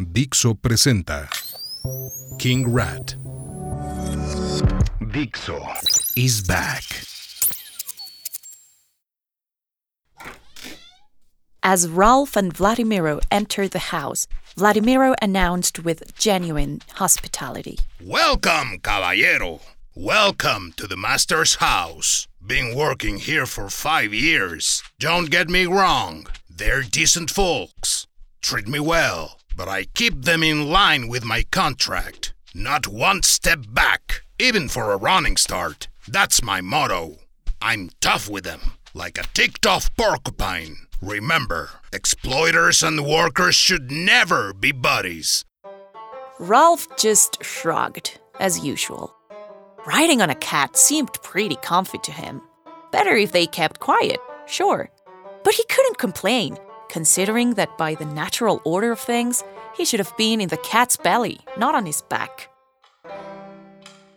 Dixo presenta King Rat Dixo is back. As Ralph and Vladimiro entered the house, Vladimiro announced with genuine hospitality. Welcome, caballero. Welcome to the master's house. Been working here for five years. Don't get me wrong, they're decent folks. Treat me well, but I keep them in line with my contract. Not one step back, even for a running start. That's my motto. I'm tough with them, like a ticked off porcupine. Remember, exploiters and workers should never be buddies. Ralph just shrugged, as usual. Riding on a cat seemed pretty comfy to him. Better if they kept quiet, sure. But he couldn't complain, considering that by the natural order of things, he should have been in the cat's belly, not on his back.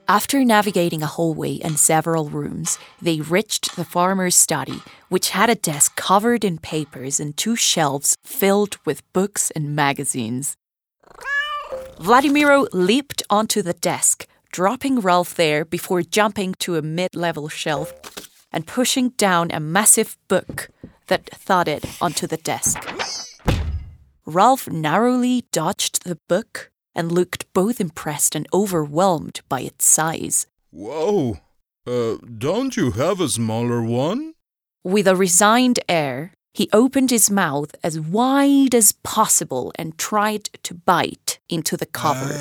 After navigating a hallway and several rooms, they reached the farmer's study, which had a desk covered in papers and two shelves filled with books and magazines. Vladimiro leaped onto the desk, dropping Ralph there before jumping to a mid level shelf and pushing down a massive book that thudded onto the desk. Ralph narrowly dodged the book and looked both impressed and overwhelmed by its size. Whoa, uh, don't you have a smaller one? With a resigned air, he opened his mouth as wide as possible and tried to bite into the cover.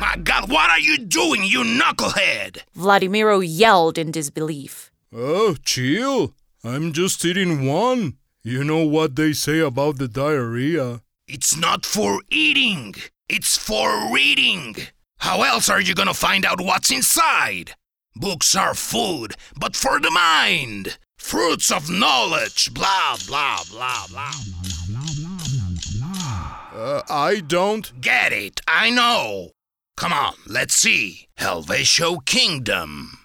My god, what are you doing, you knucklehead? Vladimiro yelled in disbelief. Oh, chill. I'm just eating one. You know what they say about the diarrhea. It's not for eating, it's for reading. How else are you gonna find out what's inside? Books are food, but for the mind. Fruits of knowledge, blah, blah, blah, blah. Blah blah blah blah blah blah. Uh, I don't. Get it, I know. Come on, let's see. Helvetio Kingdom.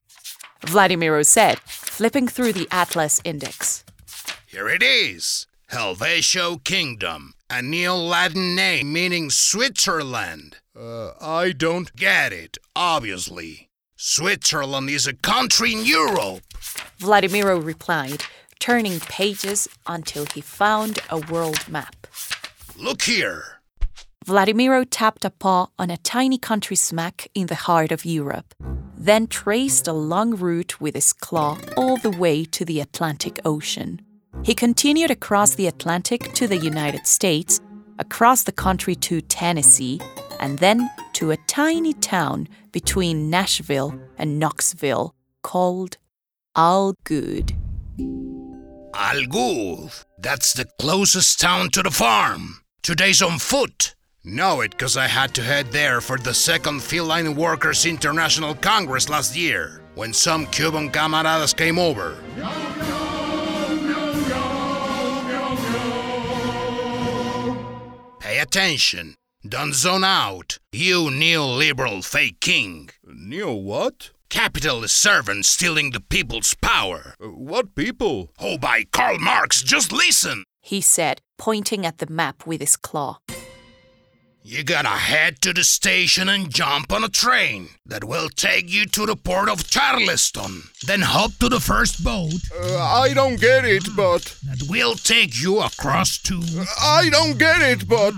Vladimiro said, flipping through the Atlas Index. Here it is. Helvetio Kingdom, a Neo Latin name meaning Switzerland. Uh, I don't. Get it, obviously. Switzerland is a country in Europe. Vladimiro replied, turning pages until he found a world map. Look here. Vladimiro tapped a paw on a tiny country smack in the heart of Europe, then traced a long route with his claw all the way to the Atlantic Ocean. He continued across the Atlantic to the United States, across the country to Tennessee, and then to a tiny town between Nashville and Knoxville called Algood. Algood. That's the closest town to the farm. Today's on foot. Know it because I had to head there for the second Feline Workers International Congress last year, when some Cuban camaradas came over. Pay attention. Don't zone out, you neoliberal fake king. Neo what? Capitalist servant stealing the people's power. Uh, what people? Oh, by Karl Marx, just listen. He said, pointing at the map with his claw. You gotta head to the station and jump on a train that will take you to the port of Charleston. Then hop to the first boat Uh, I don't get it, but. that will take you across to. I don't get it, but.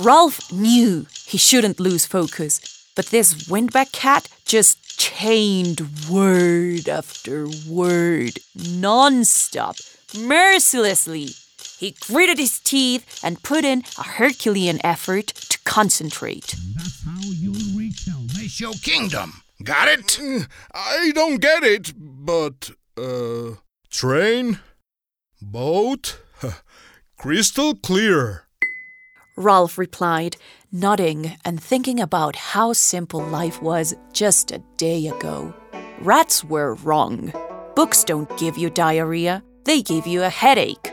Ralph knew he shouldn't lose focus, but this windback cat just chained word after word, non-stop, mercilessly. He gritted his teeth and put in a Herculean effort to concentrate. That's how you'll reach Helvetio Kingdom. Got it? Mm, I don't get it, but. Uh. Train? Boat? Crystal clear. Ralph replied, nodding and thinking about how simple life was just a day ago. Rats were wrong. Books don't give you diarrhea, they give you a headache.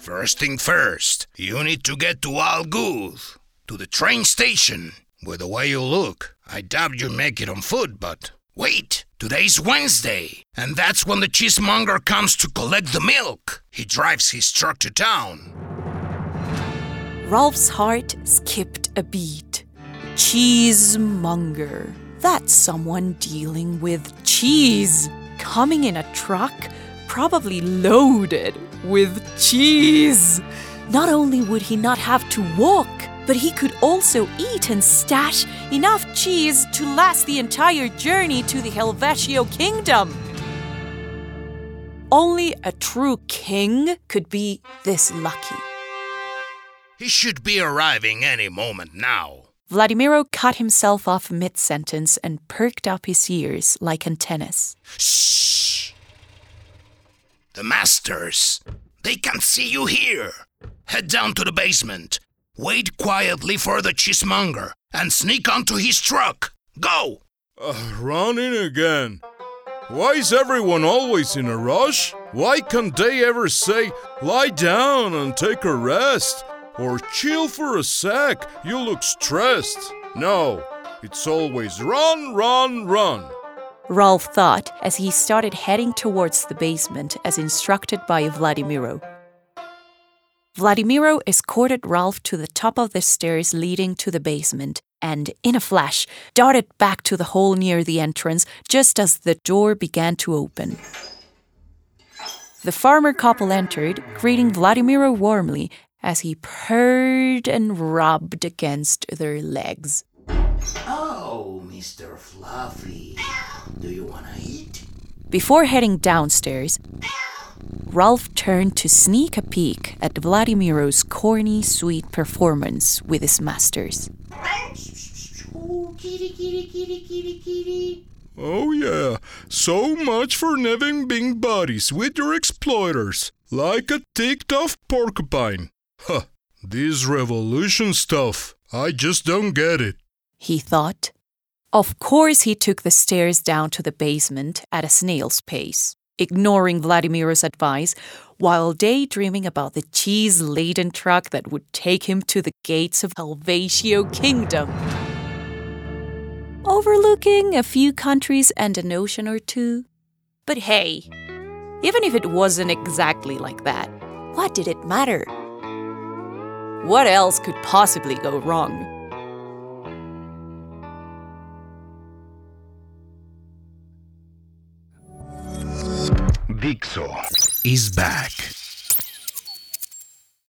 First thing first, you need to get to Algood, to the train station. With the way you look, I doubt you make it on foot, but wait, today's Wednesday, and that's when the cheesemonger comes to collect the milk. He drives his truck to town. Ralph's heart skipped a beat. Cheesemonger. That's someone dealing with cheese. Coming in a truck, probably loaded with cheese. Not only would he not have to walk, but he could also eat and stash enough cheese to last the entire journey to the Helvetio kingdom. Only a true king could be this lucky. He should be arriving any moment now. Vladimiro cut himself off mid sentence and perked up his ears like antennas. Shh! The masters! They can't see you here! Head down to the basement. Wait quietly for the cheesemonger and sneak onto his truck. Go! Uh, running again. Why is everyone always in a rush? Why can't they ever say, lie down and take a rest? Or chill for a sec, you look stressed. No, it's always run, run, run. Ralph thought as he started heading towards the basement as instructed by Vladimiro. Vladimiro escorted Ralph to the top of the stairs leading to the basement and, in a flash, darted back to the hole near the entrance just as the door began to open. The farmer couple entered, greeting Vladimiro warmly as he purred and rubbed against their legs. Oh, Mr. Fluffy, do you want to eat? Before heading downstairs, Ralph turned to sneak a peek at Vladimiro's corny, sweet performance with his masters. Oh, kitty, kitty, kitty, kitty, kitty. Oh, yeah, so much for never being buddies with your exploiters, like a ticked off porcupine. Huh, this revolution stuff, I just don't get it. He thought. Of course, he took the stairs down to the basement at a snail's pace, ignoring Vladimir's advice while daydreaming about the cheese laden truck that would take him to the gates of Helvetio Kingdom. Overlooking a few countries and an ocean or two. But hey, even if it wasn't exactly like that, what did it matter? What else could possibly go wrong? Dixo is back.